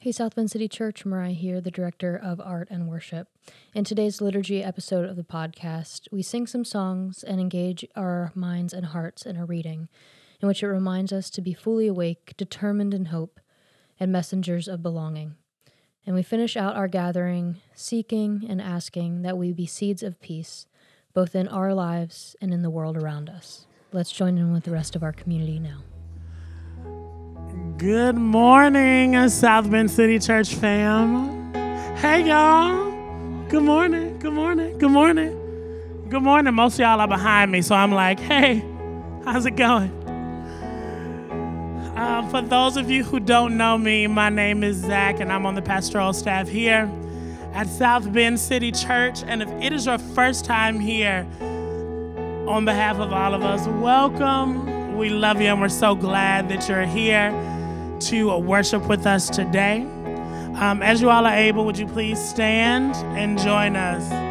Hey, South Bend City Church, Mariah here, the Director of Art and Worship. In today's liturgy episode of the podcast, we sing some songs and engage our minds and hearts in a reading in which it reminds us to be fully awake, determined in hope, and messengers of belonging. And we finish out our gathering seeking and asking that we be seeds of peace, both in our lives and in the world around us. Let's join in with the rest of our community now. Good morning, South Bend City Church fam. Hey, y'all. Good morning. Good morning. Good morning. Good morning. Most of y'all are behind me, so I'm like, hey, how's it going? Um, for those of you who don't know me, my name is Zach, and I'm on the pastoral staff here at South Bend City Church. And if it is your first time here, on behalf of all of us, welcome. We love you, and we're so glad that you're here to worship with us today. Um, as you all are able, would you please stand and join us?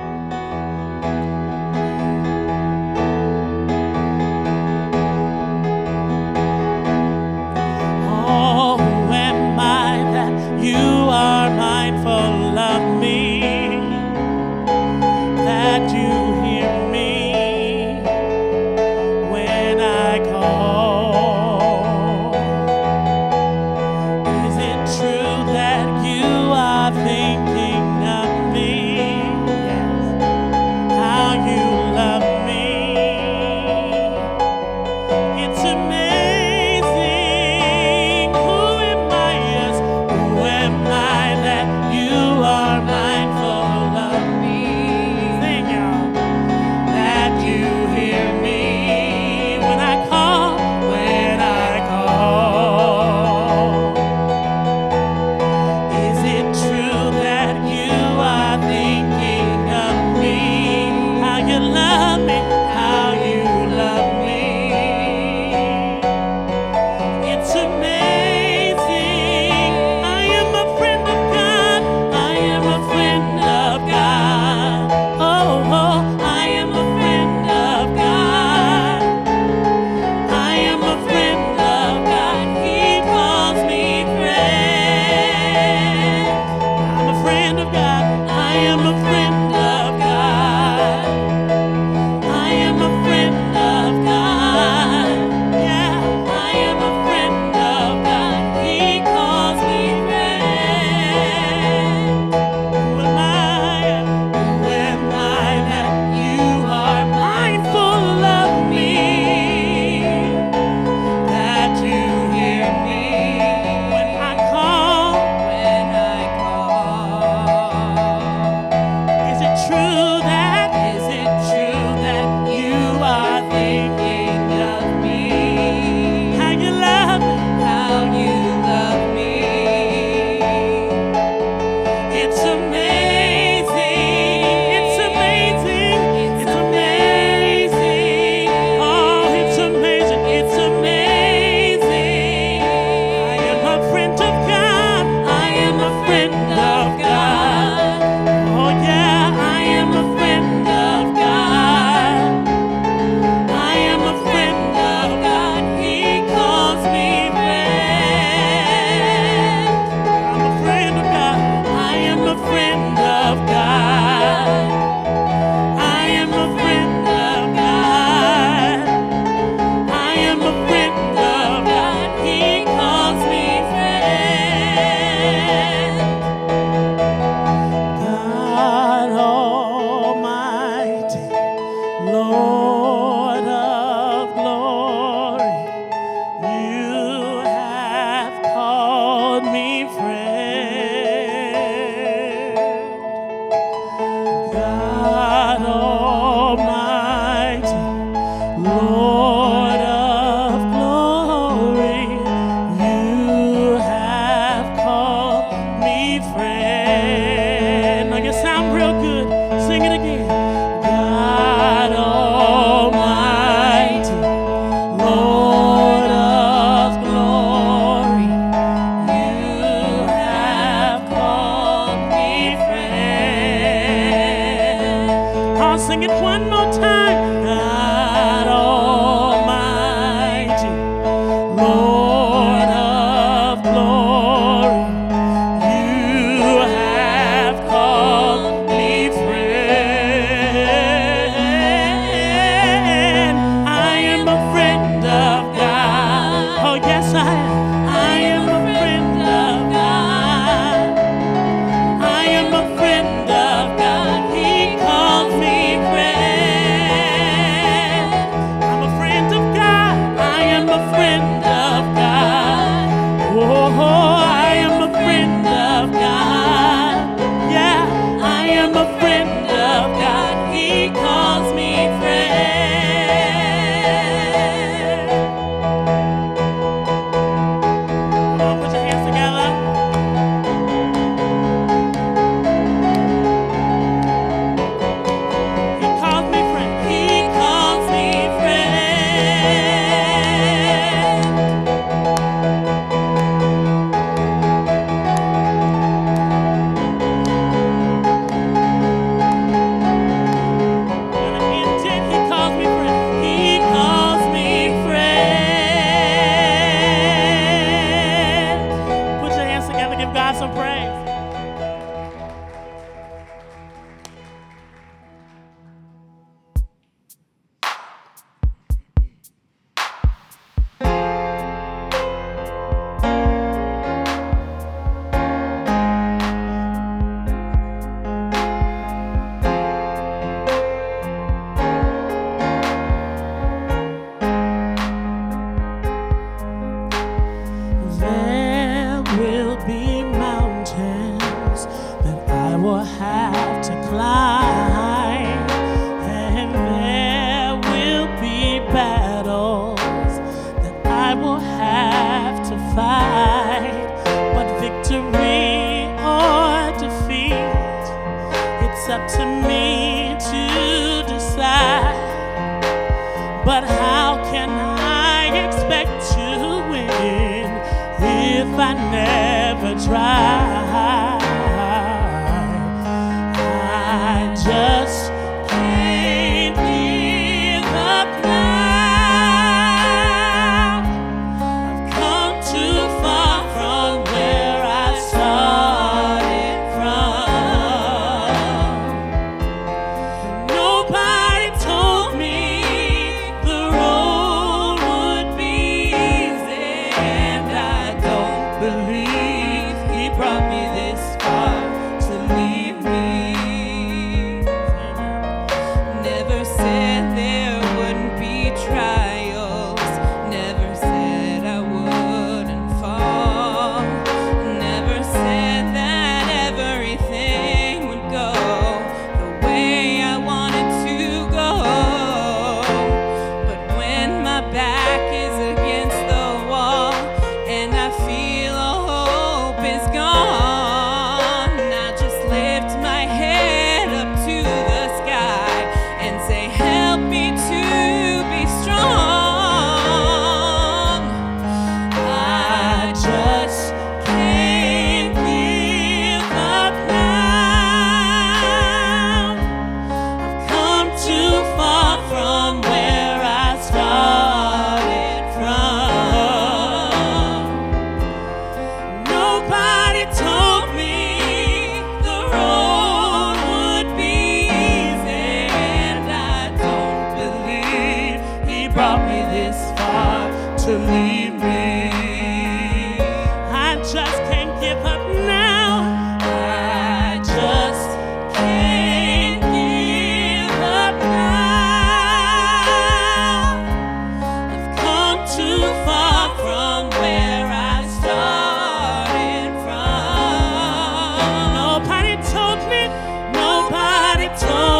I never try? Brought me this far to leave me. I just can't give up now. I just can't give up now. I've come too far from where I started from. Nobody told me, nobody told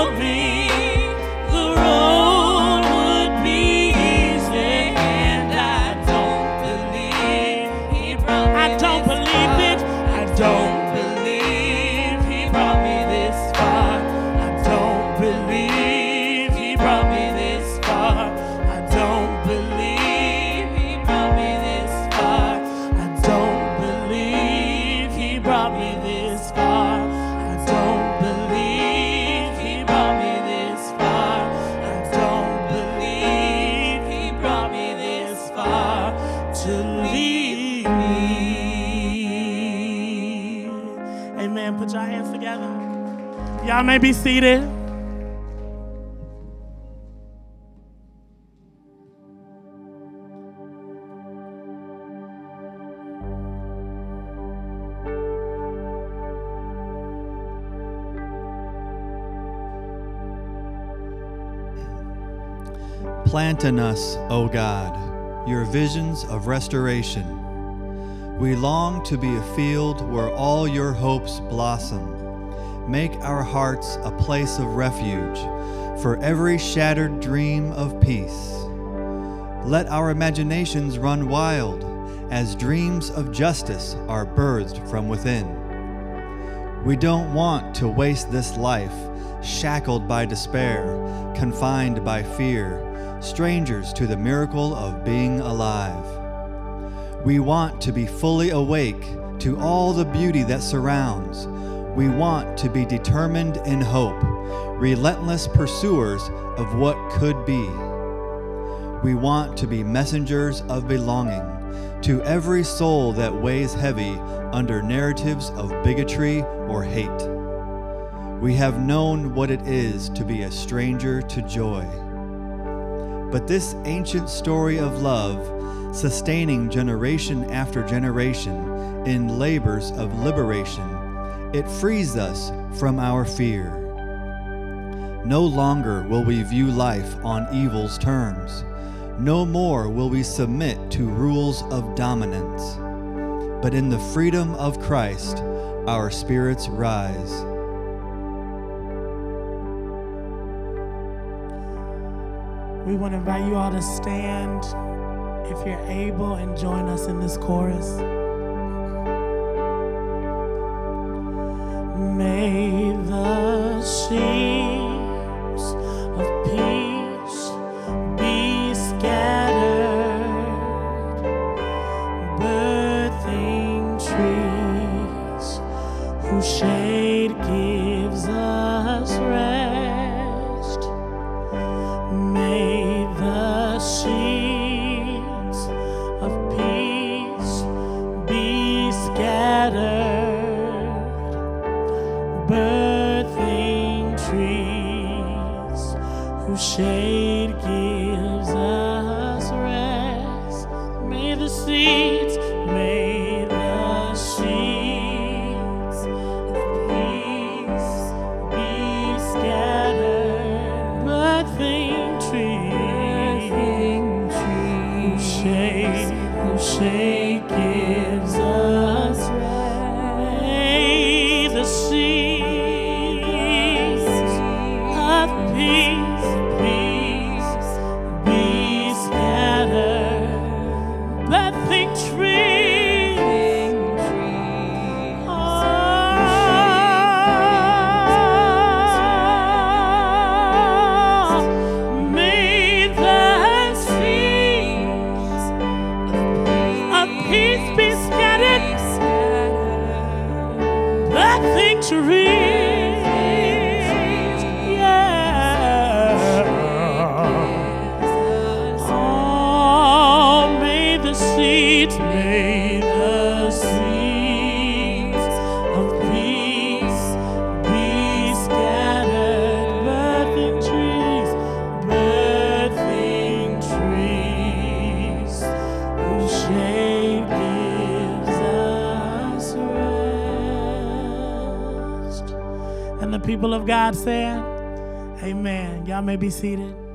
Y'all may be seated. Plant in us, O God, your visions of restoration. We long to be a field where all your hopes blossom. Make our hearts a place of refuge for every shattered dream of peace. Let our imaginations run wild as dreams of justice are birthed from within. We don't want to waste this life shackled by despair, confined by fear, strangers to the miracle of being alive. We want to be fully awake to all the beauty that surrounds. We want to be determined in hope, relentless pursuers of what could be. We want to be messengers of belonging to every soul that weighs heavy under narratives of bigotry or hate. We have known what it is to be a stranger to joy. But this ancient story of love, sustaining generation after generation in labors of liberation, it frees us from our fear. No longer will we view life on evil's terms. No more will we submit to rules of dominance. But in the freedom of Christ, our spirits rise. We want to invite you all to stand if you're able and join us in this chorus. May the whose shade, whose shade of God said, Amen. Y'all may be seated.